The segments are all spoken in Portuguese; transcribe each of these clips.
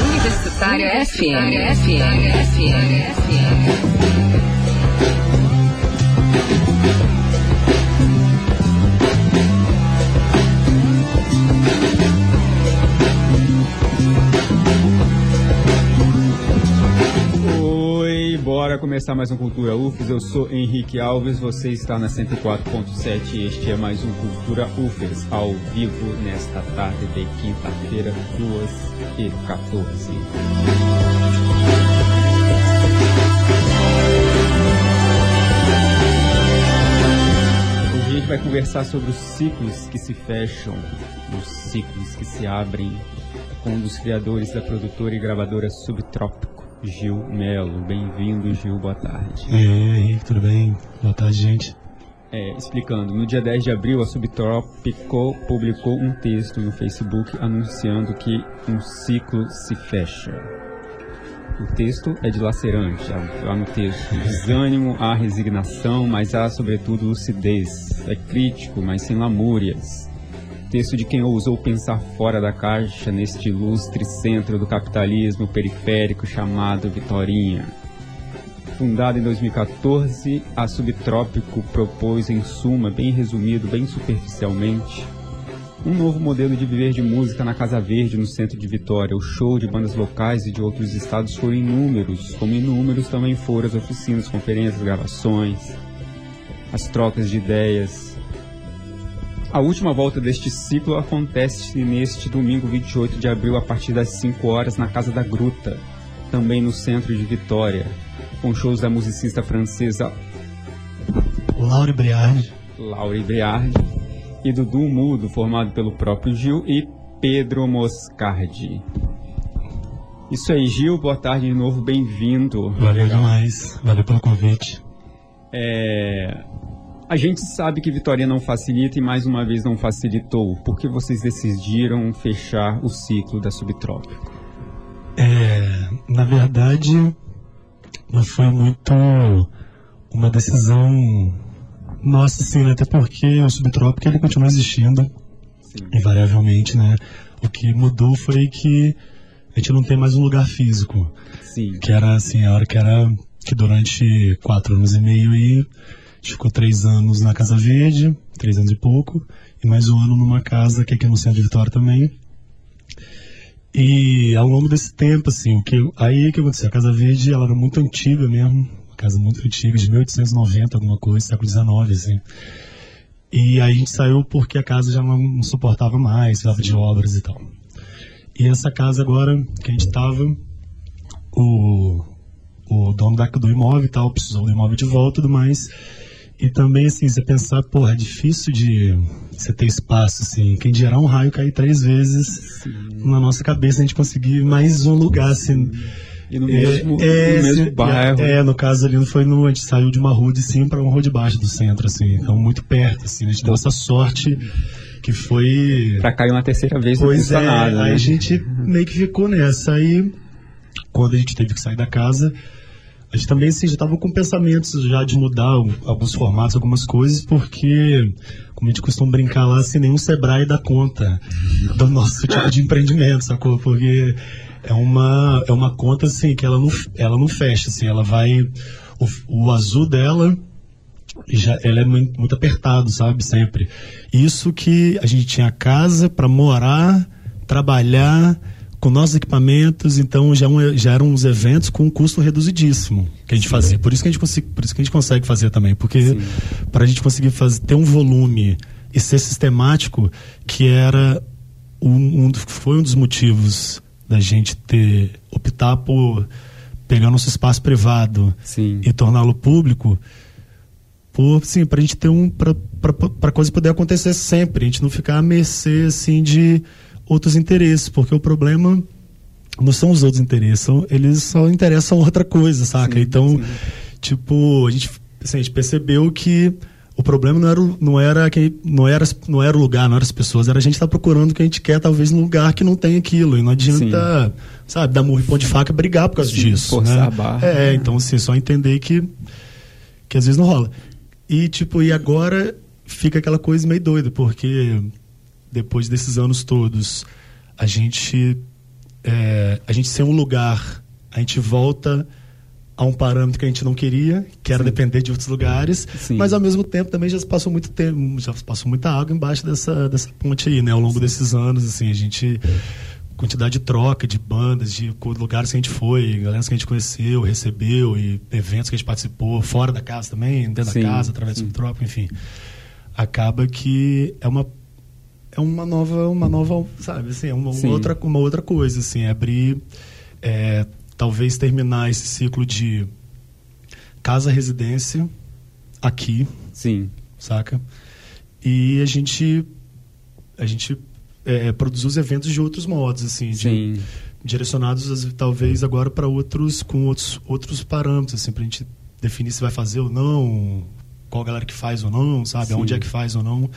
Universitária FM, FM, FM, FM. Bora começar mais um Cultura UFES. Eu sou Henrique Alves, você está na 104.7 e este é mais um Cultura UFES, ao vivo nesta tarde de quinta-feira, 2 e 14. Hoje a gente vai conversar sobre os ciclos que se fecham, os ciclos que se abrem, com um dos criadores da produtora e gravadora Subtrópico. Gil Melo. Bem-vindo, Gil, boa tarde. E aí, Henrique, tudo bem? Boa tarde, gente. É, explicando, no dia 10 de abril, a Subtropical publicou um texto no Facebook anunciando que um ciclo se fecha. O texto é dilacerante, lá no texto. Desânimo, há resignação, mas há, sobretudo, lucidez. É crítico, mas sem lamúrias texto de quem ousou pensar fora da caixa neste ilustre centro do capitalismo periférico chamado Vitorinha. Fundada em 2014, a Subtrópico propôs, em suma, bem resumido, bem superficialmente, um novo modelo de viver de música na Casa Verde, no centro de Vitória. O show de bandas locais e de outros estados foram inúmeros, como inúmeros também foram as oficinas, conferências, gravações, as trocas de ideias, a última volta deste ciclo acontece neste domingo 28 de abril, a partir das 5 horas, na Casa da Gruta, também no centro de Vitória, com shows da musicista francesa Laure Briard, Laure Briard e Dudu Mudo, formado pelo próprio Gil, e Pedro Moscardi. Isso aí, Gil, boa tarde de novo, bem-vindo. Valeu demais, valeu pelo convite. É, a gente sabe que Vitória não facilita e mais uma vez não facilitou. Por que vocês decidiram fechar o ciclo da Subtrópico? É, na verdade, não foi muito uma decisão nossa, assim, né? até porque o Subtrópico ele continua existindo, Sim. invariavelmente, né? O que mudou foi que a gente não tem mais um lugar físico. Sim. Que era assim, a hora que era que durante quatro anos e meio aí ficou três anos na Casa Verde, três anos e pouco, e mais um ano numa casa que é aqui no centro de Vitória também. E ao longo desse tempo, assim, o que, aí que aconteceu? A Casa Verde ela era muito antiga mesmo, uma casa muito antiga, de 1890, alguma coisa, século XIX, assim. E aí a gente saiu porque a casa já não, suportava mais, precisava de obras e tal. E essa casa agora que a gente estava, o, o dono da, do imóvel e tal, precisou do imóvel de volta e tudo mais. E também, assim, você pensar, porra, é difícil de você ter espaço, assim. Quem dirá um raio cair três vezes Sim. na nossa cabeça, a gente conseguir mais um lugar, assim. E no mesmo, é, no mesmo bairro. É, no caso ali, não foi no. A gente saiu de uma rua de cima para uma rua de baixo do centro, assim. Então, muito perto, assim. A gente deu essa sorte que foi. Pra cair uma terceira vez pois não é, nada. Aí né? a gente meio que ficou nessa. Aí, quando a gente teve que sair da casa a gente também assim, já estava com pensamentos já de mudar alguns formatos, algumas coisas, porque, como a gente costuma brincar lá, assim, nenhum Sebrae dá conta do nosso tipo de empreendimento, sacou? Porque é uma, é uma conta assim que ela não, ela não fecha, assim, ela vai. O, o azul dela já ela é muito, muito apertado, sabe? Sempre. Isso que a gente tinha casa para morar, trabalhar com nossos equipamentos, então já, um, já eram uns eventos com um custo reduzidíssimo que a gente Sim. fazia. Por isso que a gente, consegue, por isso que a gente consegue fazer também, porque para a gente conseguir fazer, ter um volume e ser sistemático, que era um, um, foi um dos motivos da gente ter optar por pegar nosso espaço privado Sim. e torná-lo público por sim para a gente ter um para coisa poder acontecer sempre a gente não ficar à mercê assim de outros interesses, porque o problema não são os outros interesses, são, eles só interessam outra coisa, saca? Sim, então, sim. tipo, a gente, assim, a gente percebeu que o problema não era, não era que não era não era o lugar, não eram as pessoas, era a gente estar tá procurando o que a gente quer, talvez num lugar que não tem aquilo. E não adianta, Sim. sabe, dar murro e pão de faca brigar por causa Sim, disso. Forçar né? a barra. É, então assim, só entender que, que às vezes não rola. E tipo, e agora fica aquela coisa meio doida, porque depois desses anos todos, a gente, é, a gente ser um lugar, a gente volta a um parâmetro que a gente não queria, que era Sim. depender de outros lugares, Sim. mas ao mesmo tempo também já passou muito tempo, já passou muita água embaixo dessa, dessa ponte aí, né? Ao longo Sim. desses anos, assim, a gente quantidade de troca de bandas, de lugares que a gente foi, galera que a gente conheceu, recebeu e eventos que a gente participou, fora da casa também, dentro da casa, através do troca, enfim. Acaba que é uma é uma nova uma nova, sabe, assim, é uma, uma outra uma outra coisa assim, é abrir é, talvez terminar esse ciclo de casa residência aqui. Sim. Saca? E a gente a gente é, produzir os eventos de outros modos, assim, de, direcionados talvez agora para outros com outros outros parâmetros, assim, para a gente definir se vai fazer ou não, qual galera que faz ou não, sabe, Sim. aonde é que faz ou não.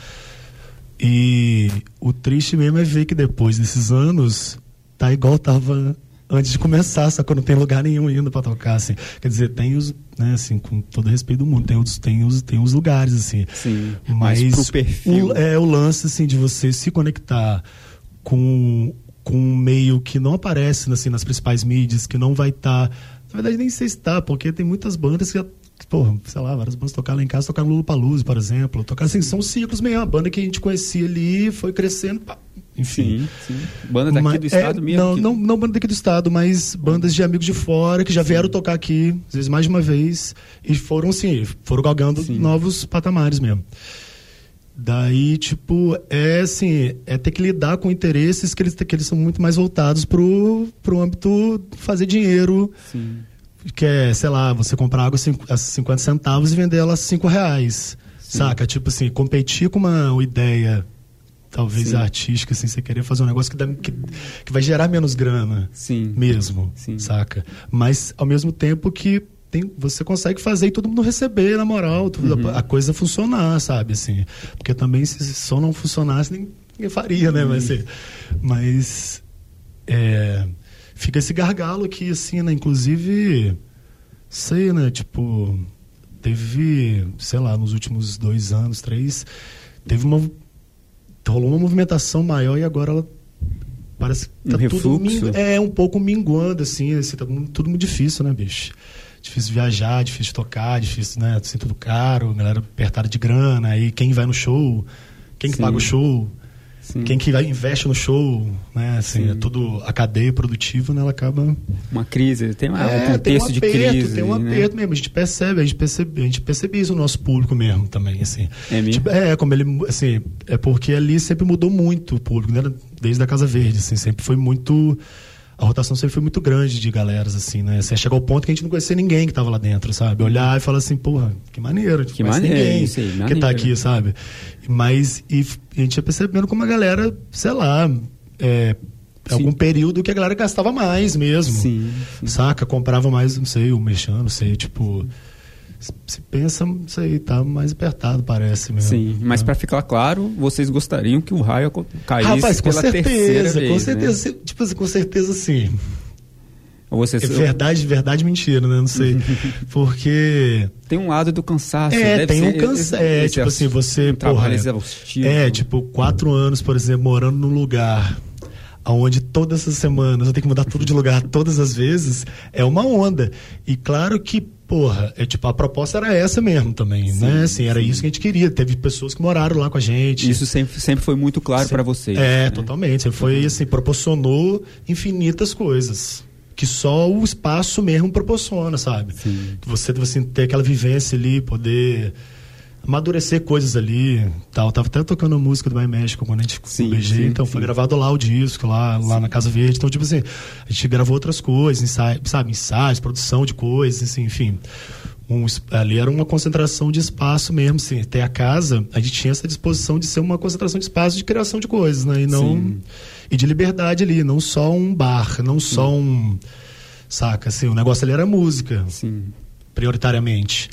E o triste mesmo é ver que depois desses anos tá igual tava antes de começar, só que não tem lugar nenhum indo para tocar, assim. Quer dizer, tem os, né, assim, com todo respeito do mundo, tem os, tem os, tem os lugares, assim. Sim, mas, mas pro perfil... O, é o lance, assim, de você se conectar com, com um meio que não aparece, assim, nas principais mídias, que não vai estar... Tá, na verdade, nem sei se está, porque tem muitas bandas que pô, sei lá, várias bandas tocaram lá em casa, tocaram Lula Paluz, por exemplo. Tocaram assim, são ciclos mesmo. A banda que a gente conhecia ali foi crescendo, pá, enfim. Sim, sim. Banda daqui mas, do estado é, mesmo? Não, que... não, não banda daqui do estado, mas bandas de amigos de fora que já sim. vieram tocar aqui, às vezes mais de uma vez, e foram assim, foram galgando sim. novos patamares mesmo. Daí, tipo, é assim, é ter que lidar com interesses que eles, que eles são muito mais voltados pro, pro âmbito fazer dinheiro. Sim. Que é, sei lá, você comprar água a 50 centavos e vender ela a 5 reais. Sim. Saca? Tipo assim, competir com uma ideia talvez Sim. artística, assim, você querer fazer um negócio que, dá, que, que vai gerar menos grana Sim. mesmo, Sim. saca? Mas ao mesmo tempo que tem, você consegue fazer e todo mundo receber, na moral, uhum. a, a, coisa funcionar, sabe? Assim, porque também se só não funcionasse, ninguém faria, né? Uhum. Mas, assim, mas é, fica esse gargalo aqui, assim, né? Inclusive, sei, né? Tipo, teve, sei lá, nos últimos dois anos, três, teve uma rolou uma movimentação maior e agora ela parece que tá um tudo mingu, é um pouco minguando assim, assim tá tudo muito difícil, né, bicho? Difícil viajar, difícil tocar, difícil, né, assim, tudo caro, galera apertada de grana, aí quem vai no show, quem que paga o show, Sim. Quem que investe no show, né? Assim, é tudo a cadeia produtiva, né? Ela acaba uma crise, tem uma, é, um tem um aperto, de crise, tem um né? aperto mesmo. A gente percebe, a gente percebe, a gente percebe isso no nosso público mesmo também, assim. É mesmo? Tipo, é como ele, assim, é porque ali sempre mudou muito o público, né? Desde a Casa Verde, assim, sempre foi muito a rotação sempre foi muito grande de galeras, assim, né? Você chegou ao ponto que a gente não conhecia ninguém que estava lá dentro, sabe? Olhar e falar assim, porra, que maneiro, que maneiro, ninguém isso aí, que tá aqui, sabe? Mas e, a gente ia percebendo como a galera, sei lá, é, algum período que a galera gastava mais mesmo. Sim, sim. Saca? Comprava mais, não sei, o mexendo, não sei, tipo se pensa, isso aí tá mais apertado, parece mesmo. Sim, mas né? para ficar claro, vocês gostariam que o raio caísse Rapaz, com certeza, vez, com né? certeza, né? tipo assim, com certeza sim. Vocês... É verdade, verdade, mentira, né? Não sei. Porque. Tem um lado do cansaço. É, tem um cansaço. É, tipo assim, você. Um porra, é, tipo, quatro anos, por exemplo, morando num lugar onde todas as semanas eu tenho que mudar tudo de lugar todas as vezes, é uma onda. E claro que porra, é tipo, a proposta era essa mesmo também, sim, né? Assim, era sim. isso que a gente queria. Teve pessoas que moraram lá com a gente. Isso sempre, sempre foi muito claro para vocês. É, né? totalmente. Sempre foi assim, proporcionou infinitas coisas. Que só o espaço mesmo proporciona, sabe? Sim. Que você, assim, ter aquela vivência ali, poder amadurecer coisas ali tal. Tava até tocando música do My México quando a gente sim, BG, sim, então sim. foi gravado lá o disco, lá, lá na Casa Verde. Então, tipo assim, a gente gravou outras coisas, ensaio, sabe, ensaios, produção de coisas, assim, enfim. Um, ali era uma concentração de espaço mesmo, assim. Até a casa, a gente tinha essa disposição de ser uma concentração de espaço de criação de coisas, né? E não. E de liberdade ali, não só um bar, não só um. Saca, assim, o negócio ali era música. Sim. Prioritariamente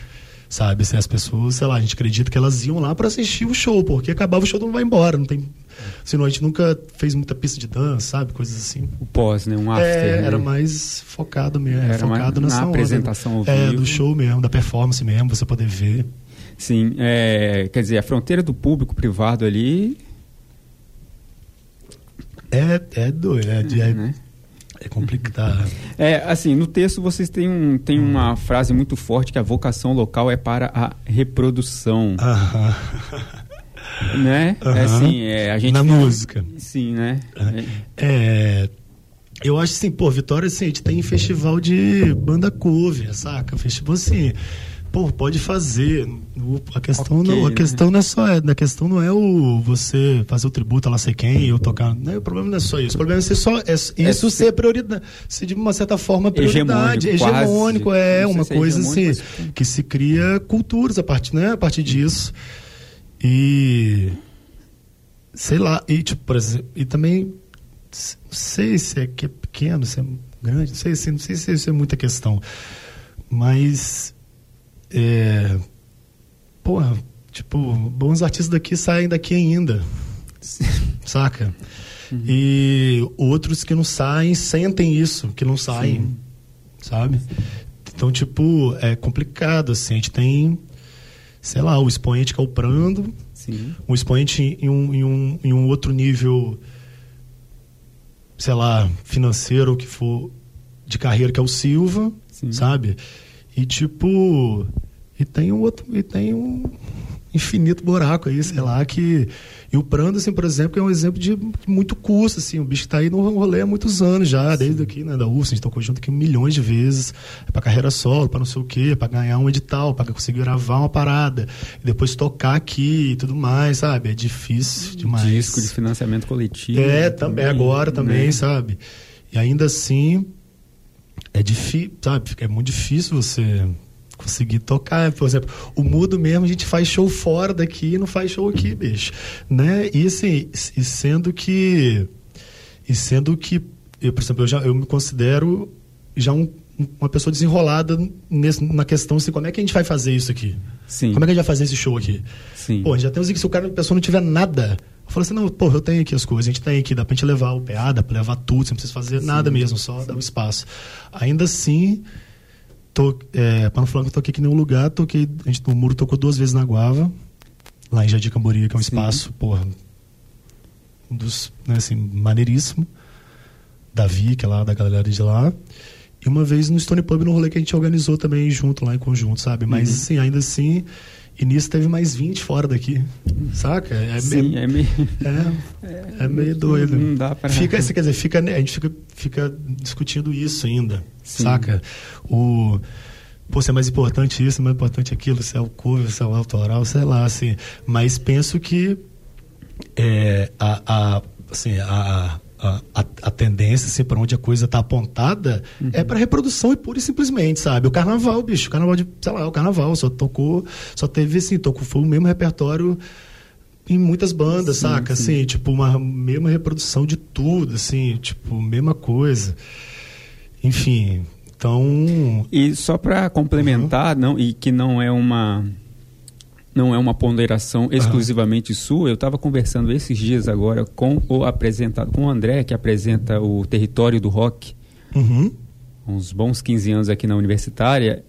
sabe? Assim, as pessoas, sei lá, a gente acredita que elas iam lá para assistir o show, porque acabava o show, não vai embora, não tem... Senão a gente nunca fez muita pista de dança, sabe? Coisas assim. O pós, né? Um after. É, né? era mais focado mesmo, era focado mais nessa na apresentação onda, É, do show mesmo, da performance mesmo, você poder ver. Sim, é, quer dizer, a fronteira do público privado ali É, é doido, é, é, né? É complicado. É, assim, no texto vocês têm, um, têm uma frase muito forte que a vocação local é para a reprodução, Aham. né? É Aham. assim, é, a gente... Na música. Sim, né? É, eu acho assim, pô, Vitória, assim, a gente tem festival de banda cover, saca? Festival assim, pô, pode fazer. O- A questão, Ok, não, a né? questão não é só, é, a questão não é o você fazer o tributo a lá sei quem, eu tocar. Não, o problema não é só isso. O problema é ser só é, isso ser prioridade, ser de uma certa forma prioridade, Hegemônico, hegemônico, é uma se é coisa assim mas- que se cria culturas a partir, né, a partir disso. E sei lá, e tipo, por exemplo, e também não sei se é que é pequeno, se é grande, não sei, se- não sei se isso é muita questão. Mas é porra, tipo, bons artistas daqui saem daqui ainda. Saca? E outros que não saem sentem isso, que não saem. Sabe? Então, tipo, é complicado, assim. A gente tem, sei lá, o expoente que é o Prando, Sim. um expoente em um, em um, em um outro nível, sei lá, financeiro ou que for de carreira, que é o Silva, Sim. sabe? E tipo, e tem um outro, e tem um infinito buraco aí, sei lá, que e o Prando, assim, por exemplo, é um exemplo de muito custo, assim, o bicho tá aí no rolê há muitos anos já, desde aqui, né, da UFS, a gente tocou junto aqui milhões de vezes, é pra carreira solo, pra não sei o quê, pra ganhar um edital, pra conseguir gravar uma parada, e depois tocar aqui e tudo mais, sabe? É difícil demais. Disco de financiamento coletivo. É, também, agora também, né? sabe? E ainda assim, é difícil, sabe? É muito difícil você conseguir tocar. Por exemplo, o mudo mesmo, a gente faz show fora daqui e não faz show aqui, bicho. Né? E assim, e sendo que. E sendo que, eu, por exemplo, eu, já, eu me considero já um- uma pessoa desenrolada nesse, na questão assim, como é que a gente vai fazer isso aqui? Sim. Como é que a gente vai fazer esse show aqui? Sim. Pô, já temos aqui, se o cara, a pessoa não tiver nada, eu falo assim, não, pô, eu tenho aqui as coisas, a gente tem aqui, dá pra gente levar o PA, dá pra levar tudo, você não precisa fazer nada mesmo, só dar o espaço. Ainda assim, tô, é, pra não falar que eu toquei aqui em nenhum lugar, toquei, a gente no muro tocou duas vezes na Guava, lá em Jardim Camboriú, que é um Sim. espaço, porra, um dos, né, assim, maneiríssimo. Davi, que é lá da galera de lá. E uma vez no Stone Pub, no rolê que a gente organizou também junto, lá em conjunto, sabe? Mas, Uhum. assim, ainda assim, e nisso teve mais 20 fora daqui, saca? É, Sim, meio, é meio. é, é meio doido. Não dá pra- Fica, quer dizer, fica, né, a gente fica, fica discutindo isso ainda, Sim. saca? O... Pô, se é mais importante isso, mais importante aquilo, se é o cover, se é o autoral, sei lá, assim. Mas penso que é, a, a, assim, a, a, a, tendência, assim, para onde a coisa tá apontada, é para reprodução e pura e simplesmente, sabe? O carnaval, bicho, o carnaval de, sei lá, o carnaval só tocou, só teve assim, tocou, foi o mesmo repertório em muitas bandas, Sim, saca? sim. Assim, tipo, uma mesma reprodução de tudo, assim, tipo, mesma coisa. Enfim, então. E só para complementar, não, e que não é uma não é uma ponderação exclusivamente sua, eu estava conversando esses dias agora com o apresentado, com o André, que apresenta o Território do Rock, Uhum. uns bons 15 anos aqui na universitária.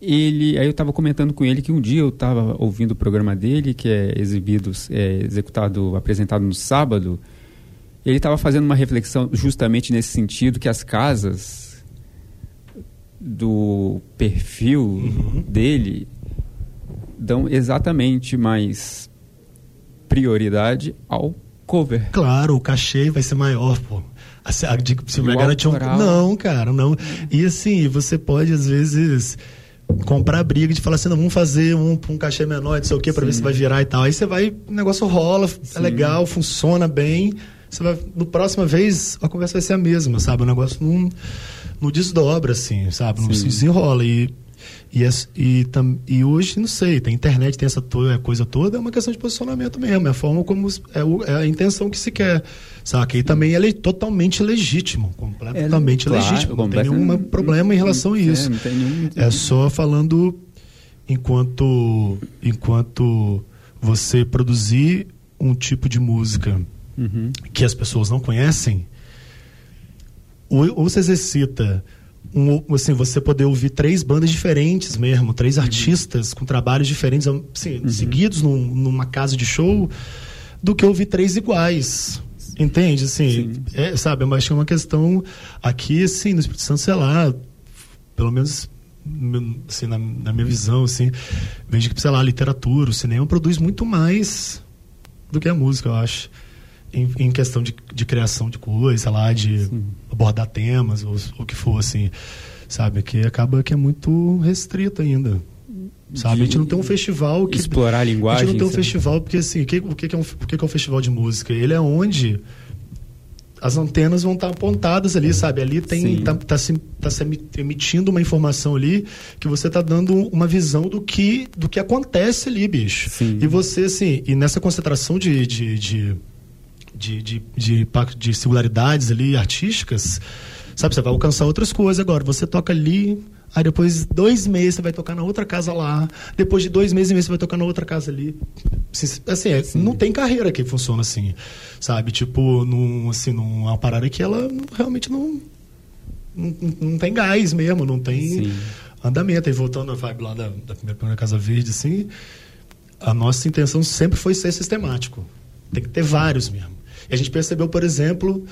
Ele, aí eu estava comentando com ele que um dia eu estava ouvindo o programa dele, que é exibido, é executado, apresentado no sábado. Ele estava fazendo uma reflexão justamente nesse sentido que as casas do perfil Uhum. dele dão exatamente mais prioridade ao cover. Claro, o cachê vai ser maior, pô. A, a, dica- se vai garantir um. Não, cara, não. E assim, você pode, às vezes, comprar briga de falar assim, não, vamos fazer um, um cachê menor, não sei o quê, pra ver Sim. se vai virar e tal. Aí você vai, o negócio rola, Sim. é legal, funciona bem. Você vai, no próxima vez, a conversa vai ser a mesma, sabe? O negócio não, não desdobra, assim, sabe? Não Sim. se desenrola. E, e, e, tam- e hoje, não sei, tem internet, tem essa to- coisa toda, é uma questão de posicionamento mesmo, é a forma como é, o- é a intenção que se quer, saca? E também ele é totalmente legítimo, completamente É, claro, legítimo, não tem nenhum problema em relação a É, isso. tem nenhum- É só falando enquanto enquanto você produzir um tipo de música Uhum. que as pessoas não conhecem, ou, ou você exercita um, assim, você poder ouvir três bandas diferentes mesmo, três artistas com trabalhos diferentes, assim, seguidos num- numa casa de show, do que ouvir três iguais. Entende? Assim, é, sabe, eu acho que é uma questão aqui, assim, no Espírito Santo, sei lá, pelo menos assim, na, na, minha visão, assim, vejo que, sei lá, a literatura, o cinema produz muito mais do que a música, eu acho. Em, em questão de, de, criação de coisa, lá, de Sim. abordar temas, ou o que for, assim, sabe? Que acaba que é muito restrito ainda. Sabe? A gente não tem um festival que. Explorar a linguagem. A gente não tem um sabe? porque assim, o que, o, que é um, o que é um festival de música? Ele é onde as antenas vão estar apontadas ali, sabe? Ali tem tá, tá, se, tá se emitindo uma informação ali que você tá dando uma visão do que do que acontece ali, bicho. Sim. E você assim, e nessa concentração de de, de, de, de, de, de singularidades ali artísticas, sabe? Você vai alcançar outras coisas agora. Você toca ali Aí depois, dois meses, você vai tocar na outra casa lá. Depois de dois meses, você vai tocar na outra casa ali. Assim, é, não tem carreira que funciona assim. Sabe? Tipo, num, assim, numa parada que ela realmente não, não, não tem gás mesmo, não tem Sim. andamento. E voltando à vibe lá da, da primeira, primeira Casa Verde, assim, a nossa intenção sempre foi ser sistemático. Tem que ter vários mesmo. E a gente percebeu, por exemplo,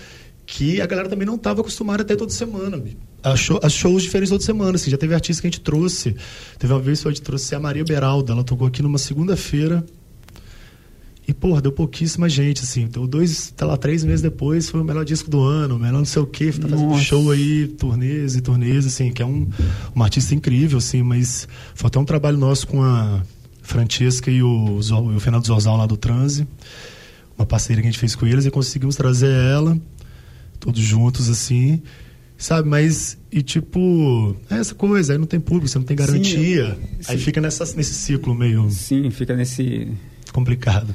que a galera também não estava acostumada a ter toda semana. A, show, a shows diferentes toda semana. Assim, já teve artista que a gente trouxe. Teve uma vez que a gente trouxe a Maria Beralda. Ela tocou aqui numa segunda-feira. E, porra, deu pouquíssima gente, assim. Deu dois, sei lá, três meses depois, foi o melhor disco do ano, o melhor não sei o quê. Tá fazendo show aí, turnês e turnês, assim, que é um, uma artista incrível, assim, mas foi até um trabalho nosso com a Francesca e o, o Fernando Zorzal lá do Transe. Uma parceria que a gente fez com eles e conseguimos trazer ela todos juntos assim, sabe? Mas, e tipo, é essa coisa, aí não tem público, você não tem garantia. Sim, aí fica nessa, nesse ciclo meio. Sim, fica nesse. Complicado.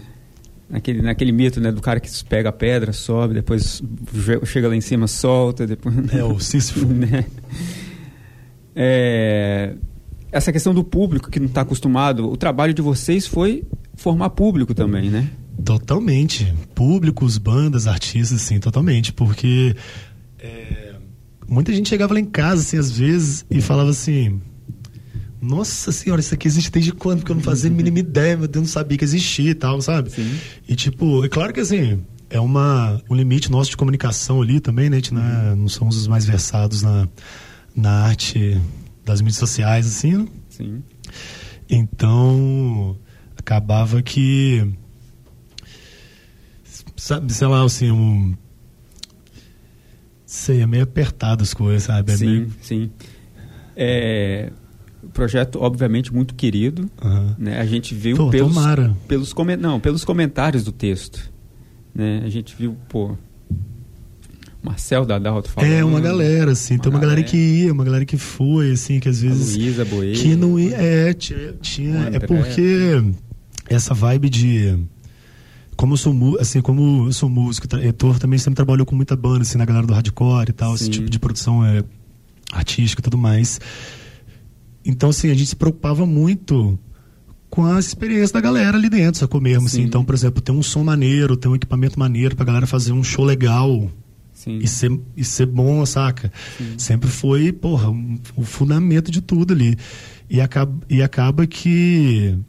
Naquele, naquele mito, né, do cara que pega a pedra, sobe, depois chega lá em cima, solta, depois... É, o Sísifo. né? É, essa questão do público que não está acostumado, o trabalho de vocês foi formar público também, né? Totalmente. Públicos, bandas, artistas, assim, totalmente. Porque é, muita gente chegava lá em casa, assim, às vezes, e falava assim. Nossa senhora, isso aqui existe desde quando? Porque eu não fazia a mínima ideia, meu Deus, não sabia que existia e tal, sabe? Sim. E tipo, é claro que assim, é uma, um limite nosso de comunicação ali também, né? A gente não, é, não somos os mais versados na, na arte das mídias sociais, assim, né? Sim. Então, acabava que sabe, sei lá, assim, um. Sei, é meio apertado as coisas, sabe? É sim, meio... sim. É, projeto, obviamente, muito querido. Uhum. Né? A gente viu pô, pelos, pelos, coment... não, pelos comentários do texto. Né? A gente viu, pô. Marcel da Dalto falando. É, uma galera, assim. Uma tem uma galera, galera, que ia, uma galera que foi, assim, que às vezes. Luísa Boê. Que não ia. É, tinha. tinha é porque essa vibe de como eu sou assim como eu sou músico Heitor também sempre trabalhou com muita banda assim na galera do hardcore e tal Sim. esse tipo de produção é, artística e tudo mais então assim a gente se preocupava muito com a experiência da galera ali dentro sacou mesmo assim então por exemplo ter um som maneiro ter um equipamento maneiro pra galera fazer um show legal Sim. E, ser, e ser bom, saca? Sim. Sempre foi, porra, um, o fundamento de tudo ali. E acaba, e acaba que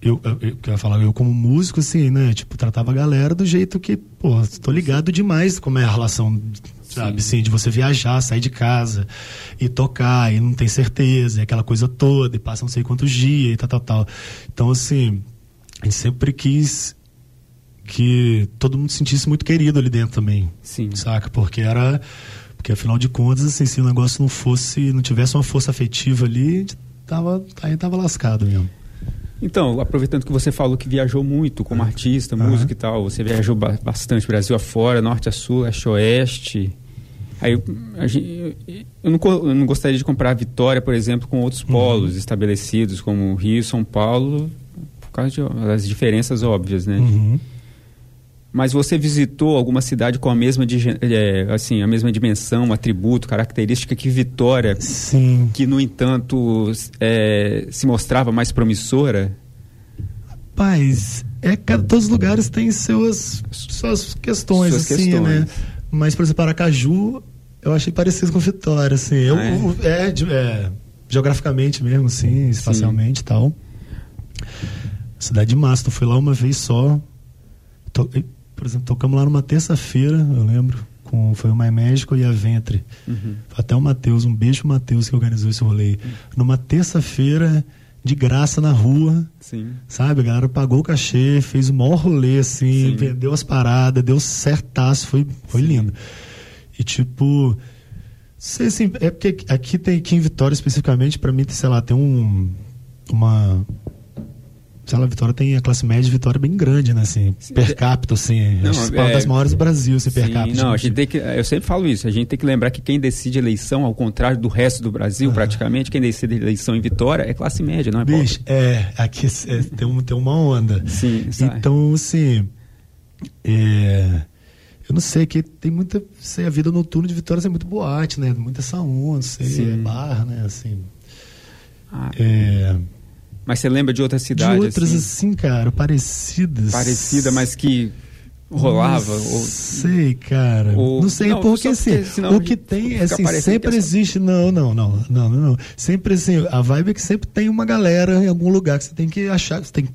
eu, eu, eu, falar, eu como músico, assim, né? Tipo, tratava a galera do jeito que, pô, tô ligado demais como é a relação, sabe? Sim. Assim, de você viajar, sair de casa e tocar e não tem certeza, e aquela coisa toda, e passa não sei quantos dias e tal, tal, tal. Então, assim, a gente sempre quis que todo mundo se sentisse muito querido ali dentro também. Sim. Saca? Porque era. Porque afinal de contas, assim, se o negócio não fosse, não tivesse uma força afetiva ali, tava, aí tava lascado mesmo. Então, aproveitando que você falou que viajou muito como uhum. artista, uhum. músico e tal, você viajou ba bastante Brasil afora, norte a sul, leste a oeste. Aí gente, eu, não, eu não gostaria de comparar a Vitória, por exemplo, com outros uhum. polos uhum. estabelecidos, como Rio São Paulo, por causa das diferenças óbvias, né? Uhum. Mas você visitou alguma cidade com a mesma, é, assim, a mesma dimensão, atributo, característica que Vitória, Sim. que no entanto é, se mostrava mais promissora? Rapaz, é, todos os lugares têm suas, suas questões, suas assim, né? questões. né? Mas, por exemplo, Aracaju, eu achei parecido com Vitória, assim. Eu, ah, é? é? É, geograficamente mesmo, assim, espacialmente e tal. Cidade de massa, eu fui lá uma vez só. Tô, por exemplo, tocamos lá numa terça-feira, eu lembro, com, foi o My Médico e a Ventre. Uhum. Até o Matheus, um beijo pro Matheus que organizou esse rolê. Numa terça-feira, de graça na rua, Sim. sabe? A galera pagou o cachê, fez o maior rolê, assim, Sim. vendeu as paradas, deu certaço, foi, foi lindo. E tipo, sei assim, é porque aqui tem, aqui em Vitória especificamente, pra mim, sei lá, tem um, uma, lá, Vitória tem a classe média de Vitória bem grande, né, assim, per capita, assim, Não, acho que é uma é- das maiores do Brasil, assim, per Sim, capita. não, a tipo, gente tem que, eu sempre falo isso, a gente tem que lembrar que quem decide eleição, ao contrário do resto do Brasil, praticamente, quem decide eleição em Vitória é classe média, não é pobre. Bicho, é, aqui é, tem, um, tem uma onda. Sim, sabe? Então, assim, é, eu não sei, que tem muita, sei, a vida noturna de Vitória é muito boate, né? Muita onda, sei, Sim. é bar, né? Assim, Ah, é, Mas você lembra de outra de cidade outras, assim, assim, cara, parecidas. parecida, mas que rolava? Não ou- sei, cara. ou- não sei, não, porque assim, o que tem, assim, sempre é existe. Não, não, não, não, não. Sempre assim, a vibe é que sempre tem uma galera em algum lugar que você tem que achar, você tem que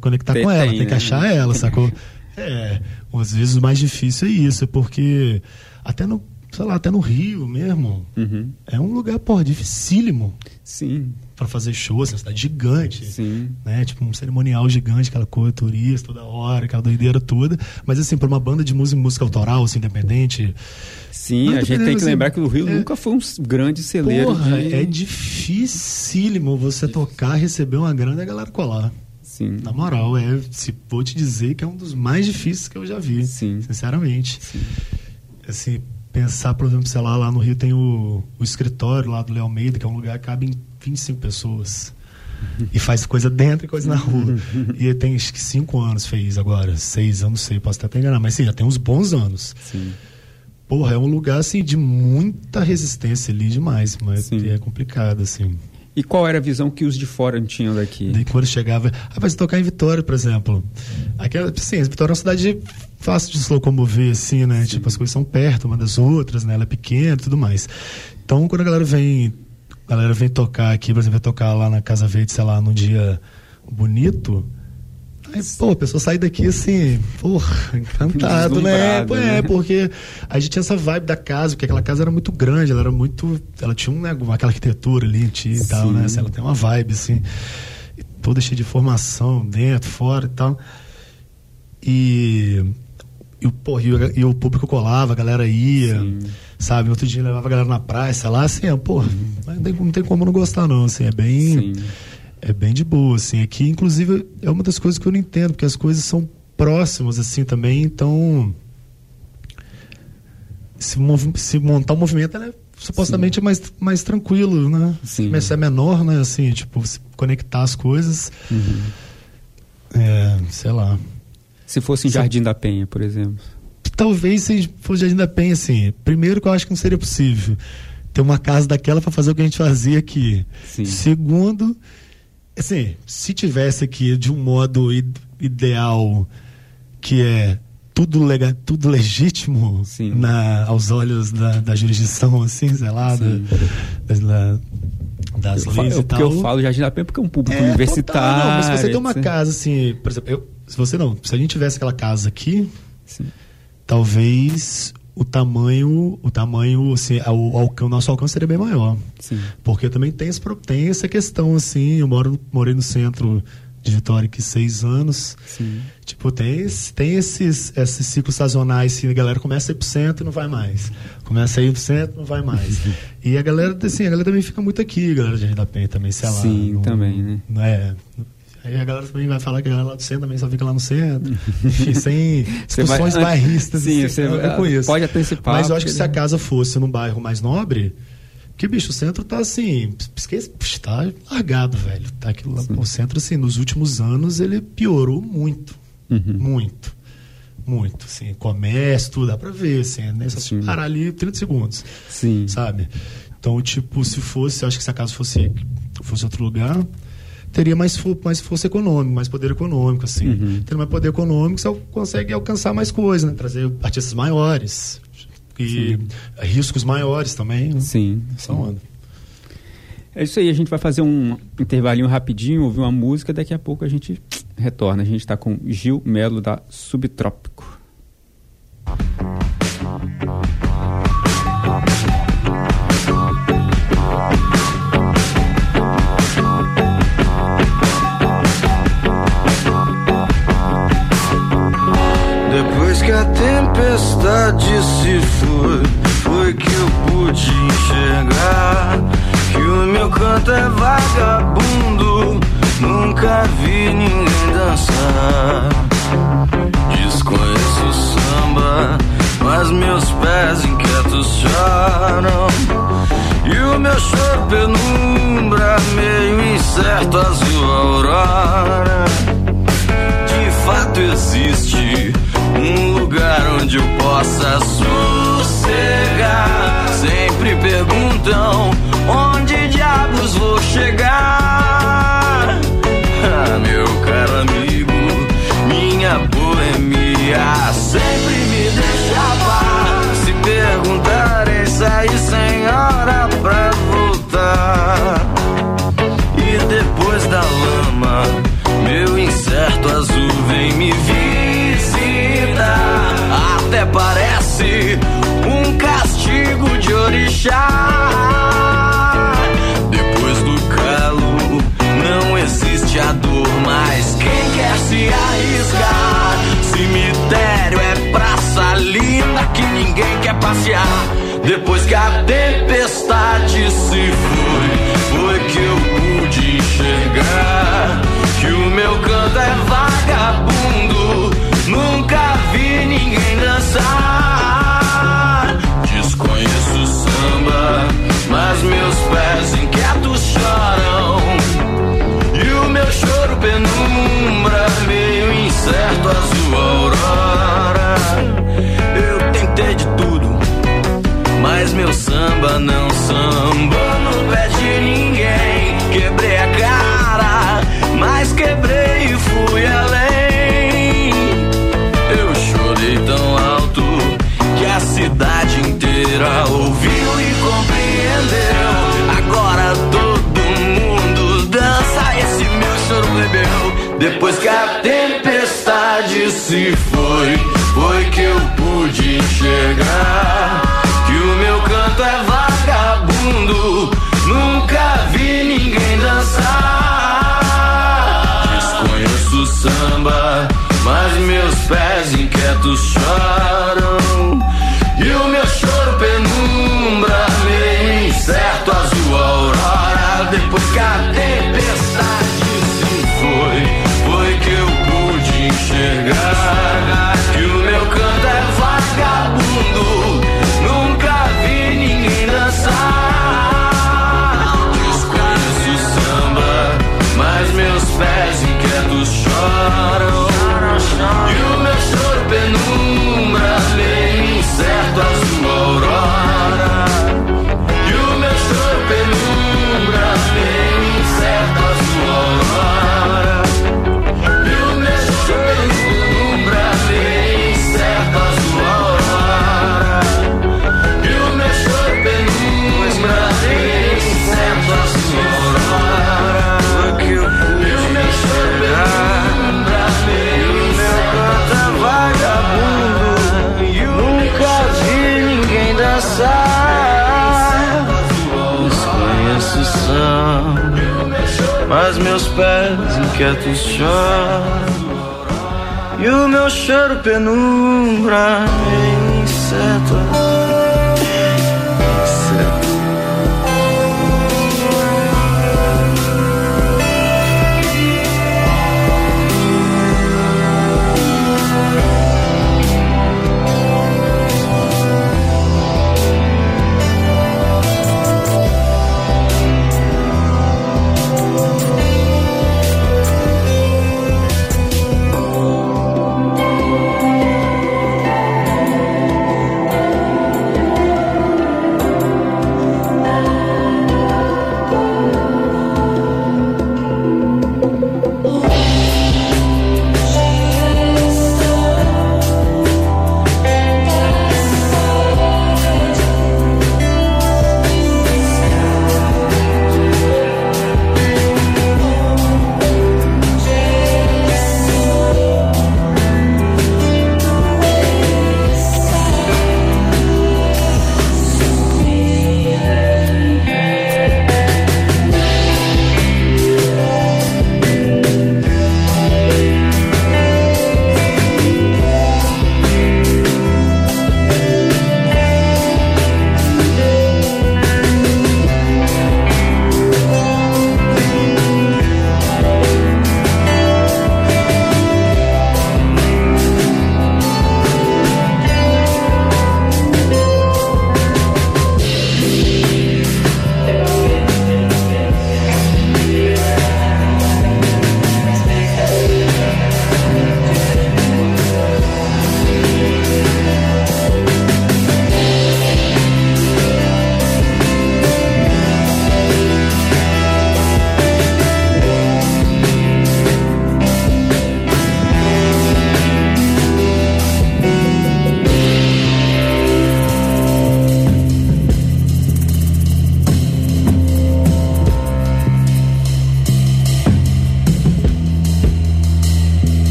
conectar Tem- com ela, tem, tem que né? achar ela, sacou? É, às vezes o mais difícil é isso, porque até no, sei lá, até no Rio mesmo, Uhum. é um lugar, pô, dificílimo Sim, pra fazer show, assim, uma cidade gigante sim. né? Tipo um cerimonial gigante, aquela coisa turista toda hora, aquela doideira toda. Mas assim, pra uma banda de música, música autoral, assim, independente, Sim, a gente tem que assim, lembrar que o Rio é- nunca foi um grande celeiro porra, de... é dificílimo você tocar, receber uma grana e a galera colar. Sim, Na moral, é, se vou te dizer que é um dos mais difíceis que eu já vi, Sim. sinceramente. sim. Assim, pensar, por exemplo, sei lá, lá no Rio tem o, o escritório lá do Léo Almeida, que é um lugar que cabe em 25 pessoas. E faz coisa dentro e coisa na rua. e tem acho que cinco anos fez agora, seis, não sei, posso até enganar, mas sim, já tem uns bons anos. Sim. Porra, é um lugar assim de muita resistência ali demais, mas Sim. é complicado, assim. E qual era a visão que os de fora tinham daqui? Daí quando chegava, ah, se tocar em Vitória, por exemplo. Aquela, assim, Vitória é uma cidade fácil de se locomover, assim, né? Tipo, as coisas são perto uma das outras, né? Ela é pequena e tudo mais. Então, quando a galera vem, a galera vem tocar aqui, por exemplo, vai tocar lá na Casa Verde, sei lá, num dia bonito. Aí, pô, a pessoa sai daqui assim, porra, encantado, né? Pô, né? É, porque a gente tinha essa vibe da casa, porque aquela casa era muito grande, ela era muito. Ela tinha um, né, aquela arquitetura ali tinha e tal, né? Assim, ela tem uma vibe, assim, toda cheia de informação dentro, fora e tal. E. E o, porra, e, o, e o público colava, a galera ia, Sim. Sabe? Outro dia levava a galera na praia, sei lá, assim, ó, porra, não tem, não tem como não gostar, não, assim, é bem. Sim. É bem de boa, assim. Aqui, inclusive, é uma das coisas que eu não entendo, porque as coisas são próximas, assim, também, então. Se, se montar um movimento, ela é supostamente mais, mais tranquilo, né? Sim. Mas é menor, né? Assim, tipo, se conectar as coisas. Uhum. É, sei lá. Se fosse em. Jardim da Penha, por exemplo. Talvez se fosse Jardim da Penha, assim. Primeiro que eu acho que não seria possível ter uma casa daquela para fazer o que a gente fazia aqui. Sim. Segundo, assim, se tivesse aqui de um modo ideal, que é tudo, lega, tudo legítimo Sim. na, aos olhos da, da jurisdição, assim, sei lá, Sim. da- das, da- das Eu leis eu- e porque tal. eu falo Jardim da Penha porque é um público É, universitário. total, não, mas se você tem uma etc. casa assim, por exemplo, eu- se você não, se a gente tivesse aquela casa aqui, Sim. Talvez o tamanho, o tamanho, assim, o, nosso alcance seria bem maior. Sim. Porque também tem, esse, tem essa questão, assim, eu moro, morei no centro de Vitória aqui seis anos. Sim. Tipo, tem, tem esses, esses ciclos sazonais, assim, a galera começa a ir pro centro e não vai mais. Começa a ir pro centro e não vai mais. e a galera, assim, a galera também fica muito aqui, a galera de Jardim da Penha também, sei lá. Sim, não- também, né? Não é. Aí a galera também vai falar que a galera lá do centro também só fica lá no centro. Enfim, sem Você vai- discussões bairristas. Sim, assim, você vai- conheço. pode antecipar, Mas eu acho que se a casa fosse num bairro mais nobre, que bicho, o centro tá assim, esquece, tá largado, velho. Tá aquilo lá, o centro assim, nos últimos anos ele piorou muito, Uhum. muito. Muito, assim, comércio, tudo, dá pra ver, assim, né? Só parar ali 30 segundos Sim. sabe? Então, tipo, se fosse, eu acho que se a casa fosse, fosse outro lugar, teria mais, mais força econômica, mais poder econômico, assim. Uhum. Tendo mais poder econômico, você consegue alcançar mais coisas, né? Trazer artistas maiores e riscos maiores também. Né? Sim. Essa onda. É isso aí, a gente vai fazer um intervalinho rapidinho, ouvir uma música, daqui a pouco a gente retorna. A gente está com Gil Melo da Subtrópico. Tempestade se foi, foi que eu pude enxergar que o meu canto é vagabundo. Nunca vi ninguém dançar. Desconheço o samba, mas meus pés inquietos choram. E o meu choro penumbra, meio incerto, azul aurora. De fato existe lugar onde eu possa sossegar. Sempre perguntam onde diabos vou chegar. Ah, meu caro amigo, minha boemia sempre me deixava. Se perguntarem, sair sem hora pra parece um castigo de orixá. Depois do calo, não existe a dor mais. Quem quer se arriscar? Cemitério é praça linda que ninguém quer passear. Depois que a tempestade que a tempestade se foi, foi que eu pude enxergar que o meu canto é vagabundo. Nunca vi ninguém dançar. Desconheço o samba, mas meus pés inquietos choram. Mas meus pés inquietos choram. E o meu cheiro penumbra,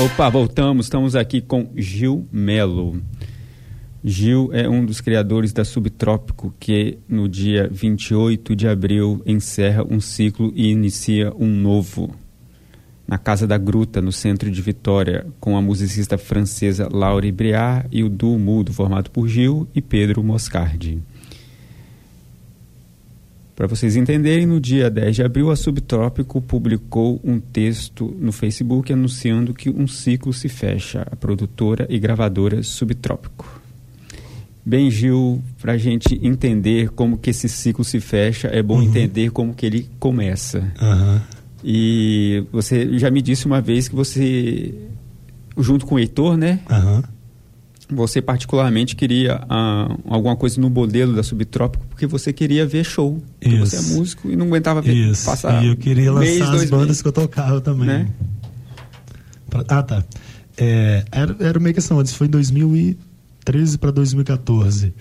Opa, voltamos. Estamos aqui com Gil Melo. Gil é um dos criadores da Subtrópico, que no dia 28 de abril encerra um ciclo e inicia um novo. Na Casa da Gruta, no centro de Vitória, com a musicista francesa Laure Briard e o duo mudo formado por Gil e Pedro Moscardi. Para vocês entenderem, no dia 10 de abril, a Subtrópico publicou um texto no Facebook anunciando que um ciclo se fecha, a produtora e gravadora Subtrópico. Bem, Gil, para a gente entender como que esse ciclo se fecha, é bom Uhum. entender como que ele começa. Aham. E você já me disse uma vez que você, junto com o Heitor, né? Aham. Você particularmente queria ah, alguma coisa no modelo da Subtrópico porque você queria ver show. Porque Isso. você é músico e não aguentava ver Isso. passar E eu queria lançar mês, as bandas meses. que eu tocava também. Né? Pra- ah, tá. É, era, era meio que assim, isso foi em 2013 para 2014.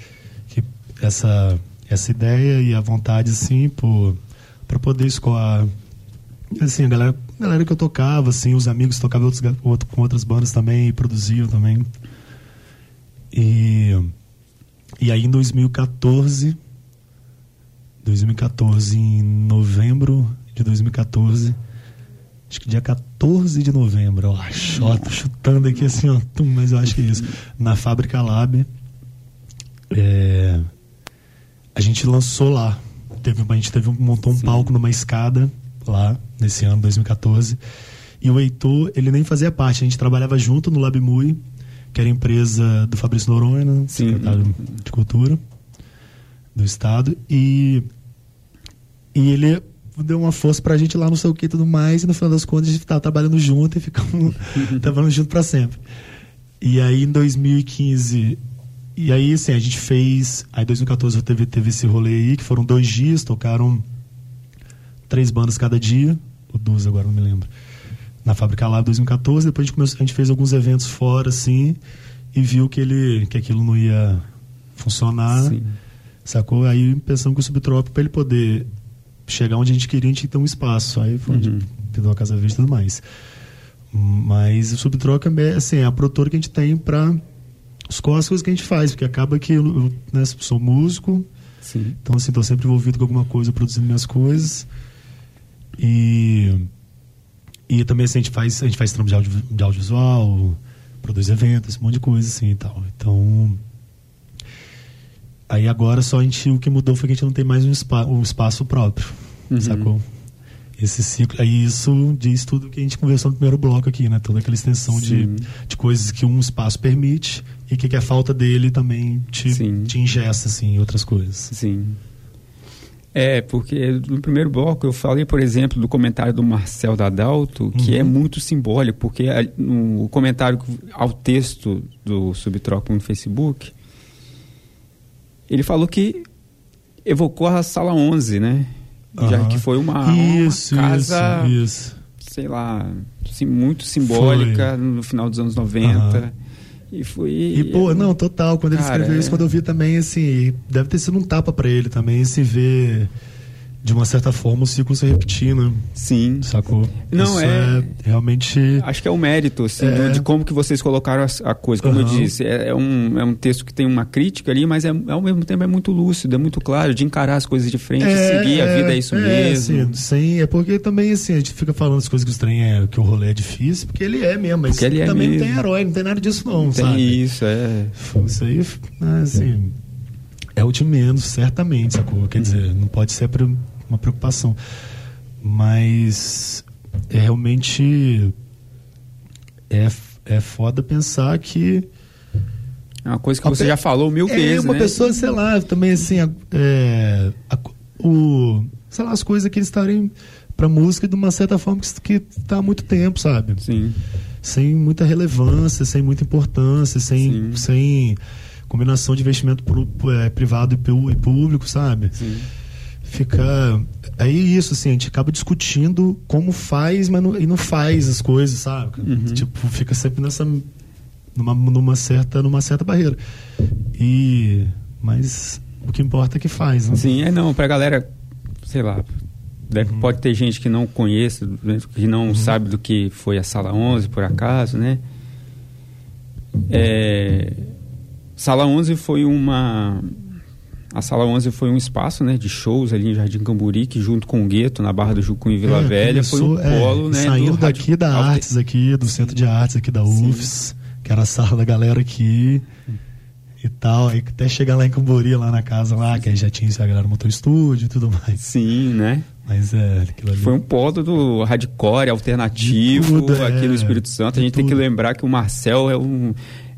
Que essa, essa ideia e a vontade, assim, por, pra poder escoar. Assim, a galera, a galera que eu tocava, assim, os amigos tocavam outros, outro- com outras bandas também, e produziam também. E, e aí em 2014, 2014, em novembro de 2014, acho que dia 14 de novembro, ó, tô chutando aqui assim, ó, tum, mas eu acho que é isso, na Fábrica Lab, é, a gente lançou lá, teve, a gente teve, um- montou um Sim. palco numa escada lá, nesse ano, 2014, e o Heitor, ele nem fazia parte, a gente trabalhava junto no Lab Mui, que era empresa do Fabrício Noronha, Sim. secretário de Cultura do Estado, e, e ele deu uma força pra gente lá, não sei o que e tudo mais, e no final das contas a gente tava trabalhando junto e ficamos trabalhando junto pra sempre. E aí em 2015, e aí assim, a gente fez, aí em 2014 teve, teve esse rolê aí, que foram dois dias, tocaram três bandas cada dia, ou duas agora, não me lembro. Na Fábrica Lab 2014, depois a gente, começou, a gente fez alguns eventos fora, assim, e viu que, ele, que aquilo não ia funcionar, Sim. sacou? Aí pensamos que o Subtrópico, para ele poder chegar onde a gente queria, a gente tinha que ter um espaço. Aí foi onde Uhum. teve a Casa Verde e tudo mais. Mas o Subtroca é assim, é a produtora que a gente tem para as coisas que a gente faz, porque acaba que eu, eu, né, sou músico, Sim. então, assim, tô sempre envolvido com alguma coisa, produzindo minhas coisas. E, e também, assim, a gente faz, a gente faz trampo de, audio, de audiovisual, produz eventos, esse monte de coisa, assim, e tal. Então... Aí agora só a gente, o que mudou foi que a gente não tem mais um, spa, um espaço próprio, Uhum. sacou? Esse ciclo, aí isso diz tudo que a gente conversou no primeiro bloco aqui, né? Toda aquela extensão de, Sim. de coisas que um espaço permite e que, que a falta dele também te, Sim. te ingessa, assim, em outras coisas. Sim. É, porque no primeiro bloco eu falei, por exemplo, do comentário do Marcel Dadalto, que Uhum. é muito simbólico, porque a- no comentário ao texto do Subtropa no Facebook, ele falou que evocou a Sala 11, né? Já Aham. que foi uma, isso, uma casa, isso, isso. sei lá, sim, muito simbólica no final dos anos 90. Aham. E foi... E, pô, não, total. Quando ele Cara, escreveu isso, é- quando eu vi também, assim, deve ter sido um tapa pra ele também, se ver, de uma certa forma, o ciclo se repetir, né? Sim. Sacou? Não, Isso é- realmente. Acho que é o mérito, assim, É. do- de como que vocês colocaram a, a coisa. Como eu Aham. disse, é, é um, é um texto que tem uma crítica ali, mas é, ao mesmo tempo é muito lúcido, é muito claro, de encarar as coisas de frente, seguir, a vida é isso mesmo. Assim, sim, é porque também assim, a gente fica falando as coisas que os trem é, que o rolê é difícil, porque ele é mesmo, mas Porque ele é também não mesmo. tem herói, não tem nada disso não, tem sabe? isso, é. Isso aí, né, assim, é o de menos, certamente, sacou? Quer dizer, não pode ser uma preocupação. Mas é realmente é, é foda pensar que É uma coisa que você pe- já falou mil é vezes, uma né? pessoa, sei lá, também assim, é, a- o, sei lá, as coisas que eles estarem pra música de uma certa forma que, que tá há muito tempo, sabe? Sim, sem muita relevância, sem muita importância, sem, Sim. sem combinação de investimento é, privado e, público, sabe? sim. Fica. Aí isso, assim, a gente acaba discutindo como faz, mas não, e não faz as coisas, sabe? Uhum. Tipo, fica sempre nessa. Numa, numa, certa, numa certa barreira. E. Mas o que importa é que faz, né? Sim, é não, pra galera, sei lá, Deve, Uhum. Pode ter gente que não conhece, que não sabe do que foi a Sala 11, por acaso, né? É, Sala 11 foi uma... A Sala 11 foi um espaço né, de shows ali em Jardim Camburi, que junto com o Gueto, na Barra do Jucu em Vila É, Velha, foi um é, polo, né? Saindo do daqui rádio- da Artes aqui, do Centro de Artes aqui da UFS, que era a sala da galera aqui e tal. Aí até chegar lá em Cambori, lá na casa lá, que aí já tinha, a galera montou estúdio e tudo mais. Sim, né? Mas é, aquilo ali. Foi um polo do hardcore alternativo tudo, aqui é, no Espírito Santo. A gente tem que tudo. lembrar que o Marcel é um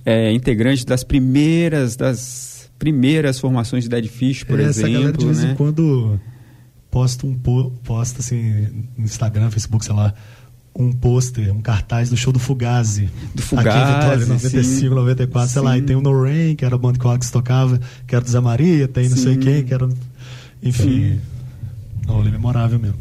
é, integrante das primeiras das primeiras formações de Dead Fish, por É, Essa galera de exemplo, vez né? em quando posta um po- posta assim no Instagram, Facebook, sei lá, um pôster, um cartaz do show do Fugazi. Do Aqui em Vitória, Fugazi, 95, sim. 94, sei lá, e Sim. tem o No Rain, que era a banda que o Alex tocava, que era do Zé Maria, tem não sei Sim. quem, que era. Enfim. Um rolê memorável mesmo.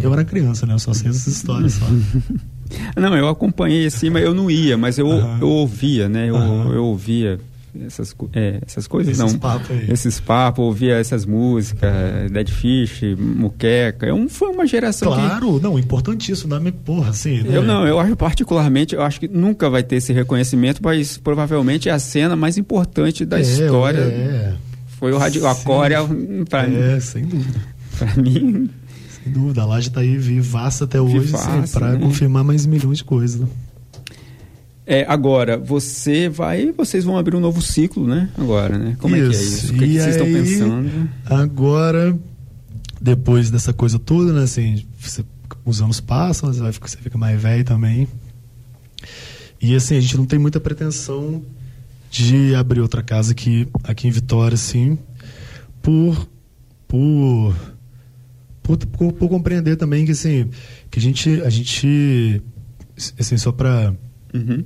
Eu era criança, né? Eu só sei essas histórias só. Não, eu acompanhei assim, mas eu não ia, mas eu, Aham. eu ouvia, né? Eu, Aham. eu ouvia essas, é, essas coisas, Esses não. papos aí. Esses papos, ouvia essas músicas, Dead Fish, Muqueca. É um, foi uma geração que Claro, não, importantíssimo, não é porra, assim. né? Eu não, eu acho particularmente, eu acho que nunca vai ter esse reconhecimento, mas provavelmente é a cena mais importante da É, história. É, Foi o Radio. Acória, pra, mim- é, sem dúvida. pra mim. Sem dúvida, a laje tá aí vivaça até hoje, pra né? confirmar mais milhões de coisas. né? É, agora, você vai, vocês vão abrir um novo ciclo, né? Agora, né? Como é que é Isso. isso? O que, E que vocês estão pensando? Agora, depois dessa coisa toda, né, assim, você- os anos passam, você, vai, você fica mais velho também. E assim, a gente não tem muita pretensão de abrir outra casa aqui, aqui em Vitória, assim, por, por, por, por, por compreender também que, assim, que a gente, a gente, assim, só para Uhum.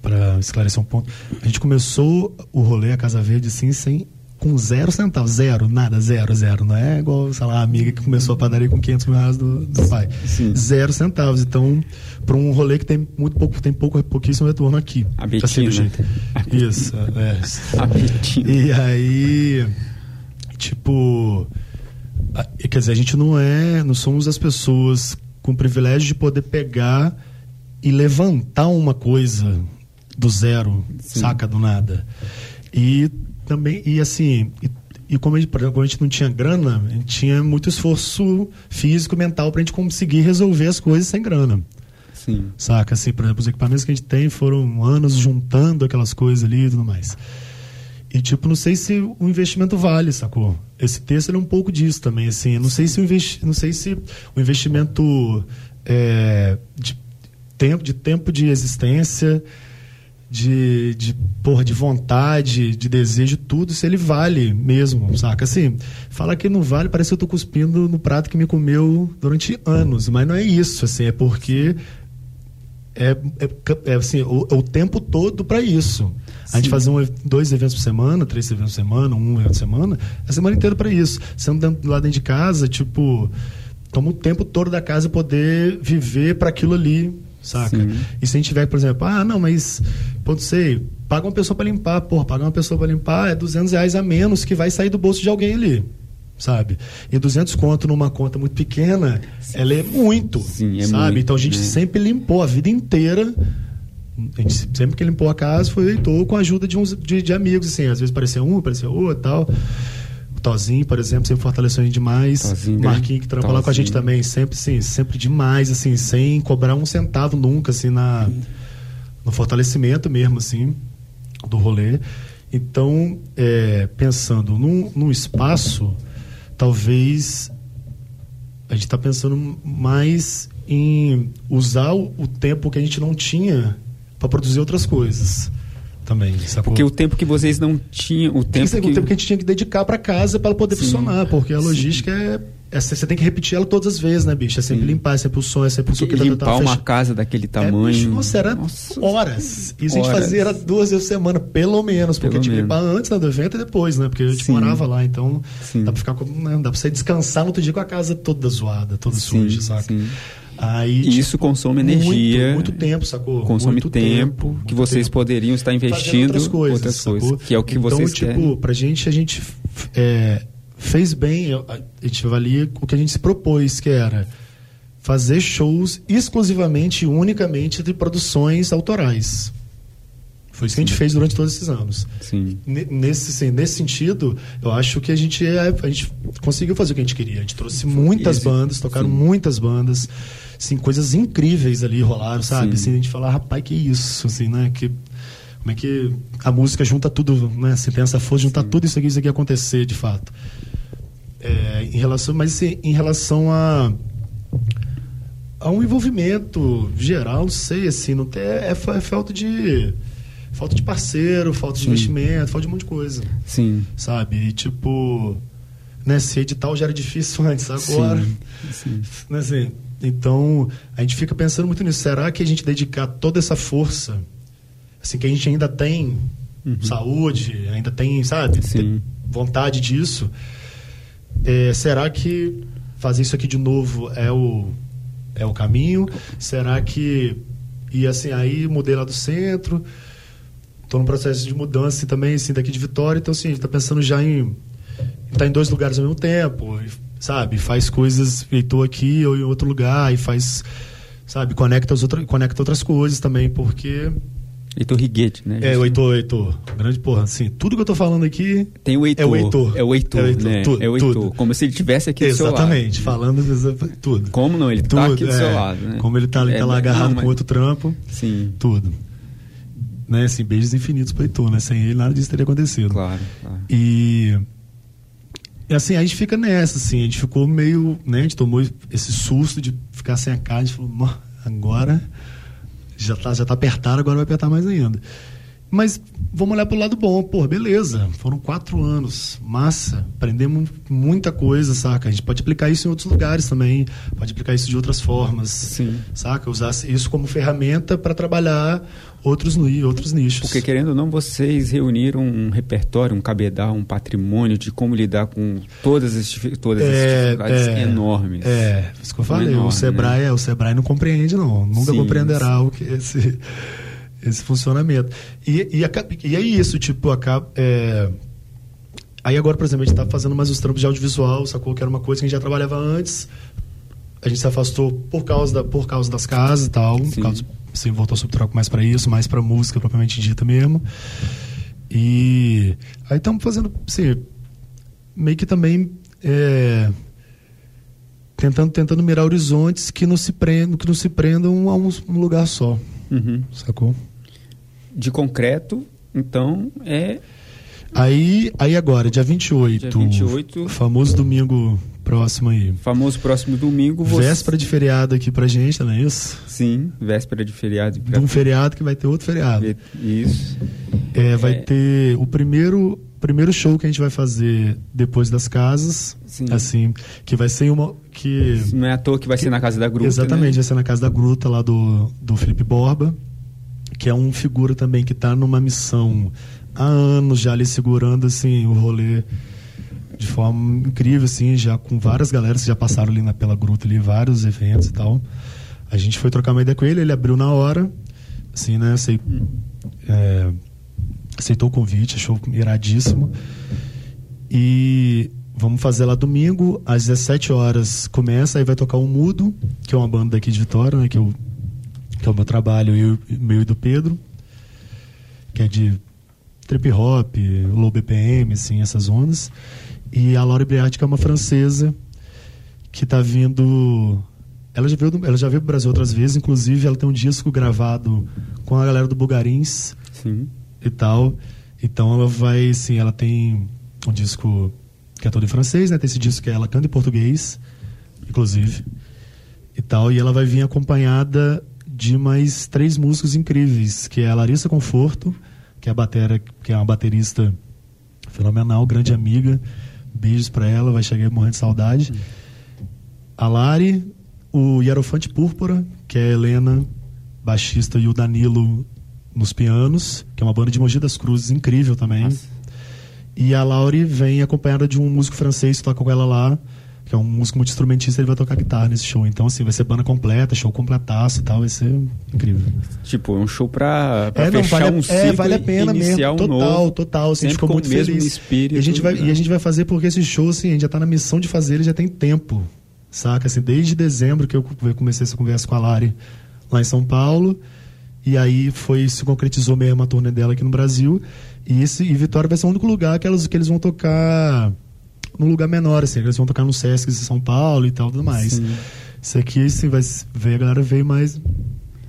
para esclarecer um ponto. A gente começou o rolê, a Casa Verde, assim, sem, com zero centavos. Zero, nada, zero, zero. Não é igual, sei lá, a amiga que começou a padaria com 500 mil reais do, do pai. Sim. Zero centavos. Então, para um rolê que tem muito pouco, tem pouco, pouquíssimo retorno aqui. A Assim, do Betina. jeito. Isso, é. A Betina. E aí, tipo, quer dizer, a gente não é, não somos as pessoas com o privilégio de poder pegar e levantar uma coisa do zero, Sim. saca do nada. E também, e assim, e, e como a gente, como a gente não tinha grana, a gente tinha muito esforço físico, mental pra gente conseguir resolver as coisas sem grana. Sim. Saca? Assim, por exemplo, os equipamentos que a gente tem foram anos juntando aquelas coisas ali e tudo mais. E, tipo, não sei se o investimento vale, sacou? Esse texto é um pouco disso também, assim. Não sei se o, investi não sei se o investimento é, de, tempo, de tempo de existência, de, de, porra, de vontade, de desejo, tudo, se ele vale mesmo, saca? Assim, falar que não vale, parece que eu tô cuspindo no prato que me comeu durante anos. Mas não é isso, assim, é porque é, é, é, assim, o, é o tempo todo para isso. A gente Sim. fazer um, dois eventos por semana, três eventos por semana, um evento por semana, a semana inteira para isso. Sendo dentro, lá dentro de casa, tipo, toma o tempo todo da casa poder viver para aquilo ali, saca? Sim. E se a gente tiver, por exemplo, ah, não, mas, pô, não sei, paga uma pessoa para limpar, porra, pagar uma pessoa para limpar é 200 reais a menos que vai sair do bolso de alguém ali. Sabe? E 200 conto numa conta muito pequena, ela é muito. Sim, é sabe? muito, então a gente né? sempre limpou a vida inteira. A gente sempre que limpou a casa foi leitor com a ajuda de, uns, de, de amigos, assim. Às vezes parecia um, parecia outro tal. Tozinho, por exemplo, sempre fortaleceu a gente demais. Tozinho, né? Marquinhos que trampa lá com a gente também, sempre, sim, sempre demais, assim, sem cobrar um centavo nunca, assim, na, no fortalecimento mesmo, assim, do rolê. Então, é, pensando num, num espaço, talvez a gente está pensando mais em usar o, tempo que a gente não tinha para produzir outras coisas também, sacou? Porque o tempo que vocês não tinham, o Tem que tempo ser que... o tempo que a gente tinha que dedicar para casa para poder Sim. funcionar, porque a logística é, é- Você tem que repetir ela todas as vezes, né, bicho? É sempre Sim. limpar, é sempre o som, é sempre o som que tá- tá- limpar tá uma fech- casa daquele É, tamanho. bicho, nossa, era Nossa. horas. Isso a gente fazia era duas vezes por semana, pelo menos, porque Pelo tinha que limpar antes né, do evento e depois, né? Porque a gente Sim. morava lá, então Sim. dá pra ficar com, né, dá pra você descansar no outro dia com a casa toda zoada, toda suja, saca? sim. Aí, E isso consome muito, energia. Muito, tempo, sacou? Consome Muito tempo, muito que vocês tempo. poderiam estar Fazendo investindo outras coisas, outras coisas, que é o que então, vocês tipo, querem. pra gente, a gente é, fez bem, a gente avalia o que a gente se propôs, que era fazer shows exclusivamente e unicamente de produções autorais. Foi isso que a gente fez durante todos esses anos. Sim. Ne- Nesse, nesse sentido, eu acho que a gente, é, a gente conseguiu fazer o que a gente queria. A gente trouxe muitas Esse- bandas, tocaram sim. muitas bandas, assim, coisas incríveis ali rolaram, sabe? Sim. Assim, a gente fala, rapaz, que isso, assim, né? Que, como é que a música junta tudo, né? Se tem essa força, juntar tudo isso aqui, isso aqui acontecer, de fato. É, em relação, mas assim, em relação a a um envolvimento geral, não sei, assim, não tem, é, fa- é falta de falta de parceiro, falta de Sim. investimento, falta de um monte de coisa, Sim. sabe? E, tipo, né, se edital já era difícil antes, agora, Sim. Sim. né, assim, então a gente fica pensando muito nisso. Será que a gente dedicar toda essa força, assim, que a gente ainda tem saúde, ainda tem, sabe, Uhum. Sim. vontade disso, é, será que fazer isso aqui de novo é o, é o caminho? Será que. E assim, aí mudei lá do centro, estou num processo de mudança também, assim, daqui de Vitória, então assim, a gente está pensando já em estar em dois lugares ao mesmo tempo, e, sabe? Faz coisas, estou aqui ou em outro lugar, e faz, sabe? Conecta, as outra, conecta outras coisas também, porque. Heitor Riguete, né? É, o Heitor, Heitor, grande porra, assim, tudo que eu tô falando aqui. Tem o Heitor. É o Heitor. É o Heitor, É o Heitor, né? tudo, é o Heitor. tudo. Como se ele tivesse aqui do seu lado. Exatamente, falando tudo. Como não? Ele tudo, tá aqui do seu é. lado, né? Como ele tá, ali, É, tá lá agarrado não, mas- com outro trampo, Sim, tudo. Né, assim, beijos infinitos pro Heitor, né? Sem ele nada disso teria acontecido. claro, claro. E, e assim, a gente fica nessa, assim, a gente ficou meio, né, a gente tomou esse susto de ficar sem a casa, a gente falou, "Nó, agora já tá, já tá apertado, agora vai apertar mais ainda. Mas vamos olhar pro lado bom, pô, beleza, foram quatro anos, massa, aprendemos muita coisa, saca? A gente pode aplicar isso em outros lugares também, pode aplicar isso de outras formas, Sim. saca? Usar isso como ferramenta para trabalhar outros, outros nichos. Porque, querendo ou não, vocês reuniram um repertório, um cabedal, um patrimônio de como lidar com todas as, todas as dificuldades enormes. É, isso que eu falei. o enormes, Sebrae, né? é, o Sebrae não compreende, não. Nunca Sim, compreenderá o que esse, esse funcionamento. E, e, e é isso, tipo, acaba. é, Aí agora, por exemplo, a gente está fazendo mais os trampos de audiovisual, sacou? Que era uma coisa que a gente já trabalhava antes. A gente se afastou por causa, da, por causa das casas e tal. Sim. Por causa, assim, voltou a troco mais para isso, mais para música propriamente dita mesmo. E aí estamos fazendo, assim, meio que também é, tentando, tentando mirar horizontes que não se prendam, que não se prendam a um, um lugar só, Uhum. sacou? De concreto, então, é Aí, aí agora, dia 28, Dia 28. famoso domingo próximo aí. famoso próximo domingo. Você... Véspera de feriado aqui pra gente, não é isso? Sim, véspera de feriado. De um feriado que vai ter outro feriado. Isso. É, vai É. ter o primeiro, primeiro show que a gente vai fazer depois das casas, Sim. assim, que vai ser uma que Não é à toa que vai ser na casa da gruta. Exatamente, né? vai ser na casa da Gruta, lá do, do Felipe Borba, que é um figura também que está numa missão há anos já ali segurando assim, o rolê de forma incrível, assim, já com várias galeras que já passaram ali na, pela Gruta, ali, vários eventos e tal. A gente foi trocar uma ideia com ele, ele abriu na hora, assim, né, é, aceitou o convite, achou iradíssimo. E vamos fazer lá domingo, às 17 horas começa, aí vai tocar o Mudo, que é uma banda daqui de Vitória, né? Que, eu, que é o meu trabalho, eu, meu e do Pedro, que é de trip hop, low BPM, assim, essas ondas. E a Laura Briard, que é uma francesa, que tá vindo. Ela já, veio ela já veio pro Brasil outras vezes, inclusive ela tem um disco gravado com a galera do Bugarins Sim. e tal. Então ela vai, sim, ela tem um disco que é todo em francês, né? Tem esse disco que ela canta em português, inclusive, e tal. E ela vai vir acompanhada de mais três músicos incríveis, que é a Larissa Conforto, que é a batera, que é uma baterista fenomenal, grande amiga. Beijos pra ela, vai chegar morrendo de saudade. A Lari, o Hierofante Púrpura, que é a Helena, baixista, e o Danilo nos pianos, que é uma banda de Mogi das Cruzes incrível também. Nossa. E a Laure vem acompanhada de um músico francês que toca com ela lá, que é um músico multi-instrumentista, ele vai tocar guitarra nesse show. Então, assim, vai ser banda completa, show completaço e tal, vai ser incrível. Tipo, é um show pra, pra É, não, fechar vale, um é, ciclo vale a pena mesmo. um total, novo. total. Assim, a gente ficou com muito feliz. espírito, e, a gente vai, né? e a gente vai fazer porque esse show, assim, a gente já tá na missão de fazer, ele já tem tempo. Saca? Assim, desde dezembro que eu comecei essa conversa com a Lari lá em São Paulo. E aí foi, se concretizou mesmo a turnê dela aqui no Brasil. E, esse, e Vitória vai ser o único lugar que, elas, que eles vão tocar num lugar menor, assim. Eles vão tocar no Sesc de São Paulo e tal, tudo mais. Sim. Isso aqui, assim, vai ver, a galera veio mais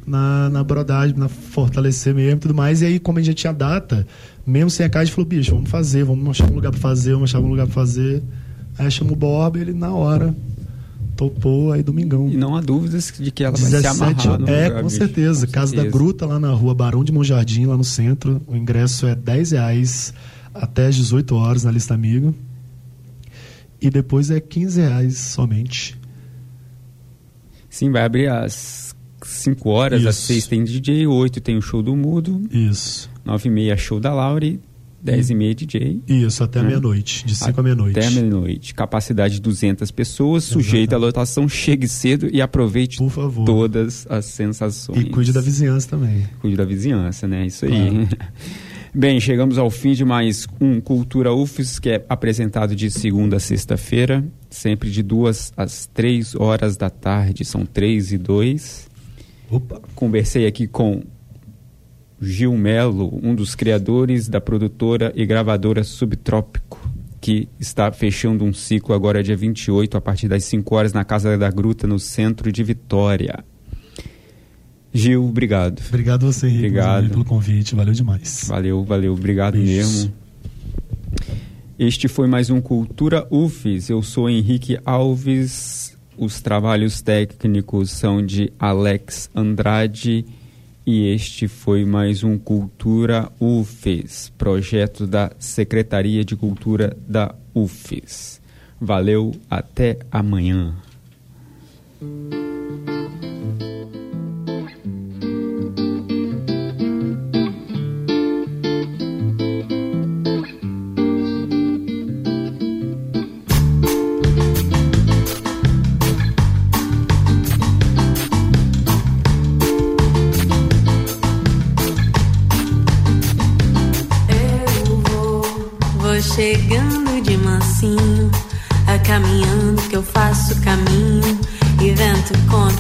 na, na brodagem, na fortalecer mesmo e tudo mais. E aí, como a gente já tinha data, mesmo sem a casa, a gente falou, bicho, vamos fazer, vamos achar um lugar pra fazer, vamos achar um lugar pra fazer. Aí chamou o Bob, ele na hora topou, aí domingão. E não há dúvidas de que ela vai se 17 amarrar no É, lugar, com bicho. certeza. Com Casa da. Gruta, lá na rua Barão de Monjardim, lá no centro. O ingresso é 10 reais até às 18 horas na lista amigo. E depois é 15 reais somente. Sim, vai abrir às 5 horas, Isso. às 6 tem DJ, 8 tem o show do Mudo, Isso. 9 e meia show da Laure, 10 e meia DJ. Isso, até Hum. meia-noite. De 5 à meia-noite. Até meia-noite. Capacidade de 200 pessoas, sujeita à lotação, chegue cedo e aproveite Por favor. todas as sensações. E cuide da vizinhança também. Cuide da vizinhança, né? Isso aí. Claro. Bem, chegamos ao fim de mais um Cultura UFES, que é apresentado de segunda a sexta-feira, sempre de duas às três horas da tarde, são três e dois. Opa. Conversei aqui com Gil Melo, um dos criadores da produtora e gravadora Subtrópico, que está fechando um ciclo agora dia 28, a partir das 5 horas, na Casa da Gruta, no centro de Vitória. Gil, obrigado. Obrigado a você, Henrique, Obrigado. pelo convite. Valeu demais. Valeu, valeu, obrigado Beijos. mesmo. Este foi mais um Cultura UFES. Eu sou Henrique Alves. Os trabalhos técnicos são de Alex Andrade. E este foi mais um Cultura UFES, projeto da Secretaria de Cultura da UFES. Valeu, até amanhã.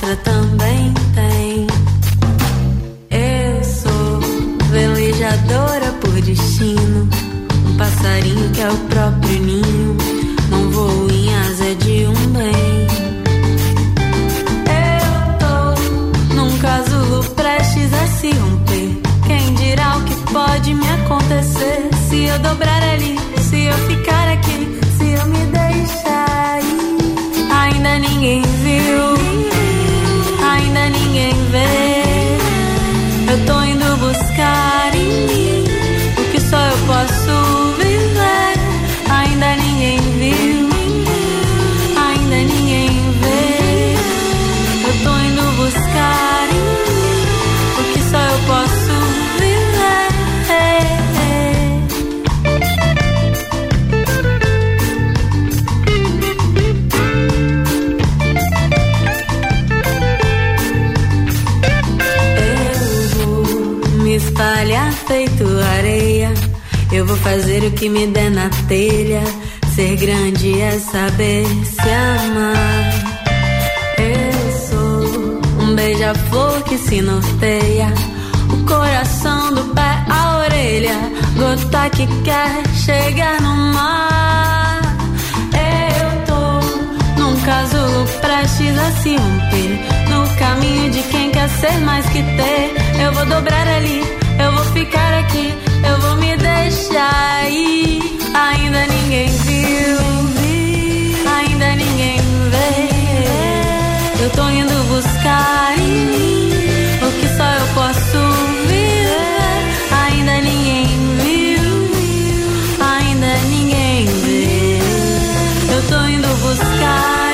Contra também tem. Eu sou velejadora por destino, um passarinho que é o fazer o que me der na telha. Ser grande é saber se amar. Eu sou um beija-flor que se norteia. O coração do pé à orelha. Gota que quer chegar no mar. Eu tô num casulo prestes a se romper. No caminho de quem quer ser mais que ter. Eu vou dobrar ali, eu vou ficar aqui. Eu vou me deixar ir. Ainda ninguém viu, ainda ninguém vê. Eu tô indo buscar o que só eu posso viver. Ainda ninguém viu, ainda ninguém vê. Eu tô indo buscar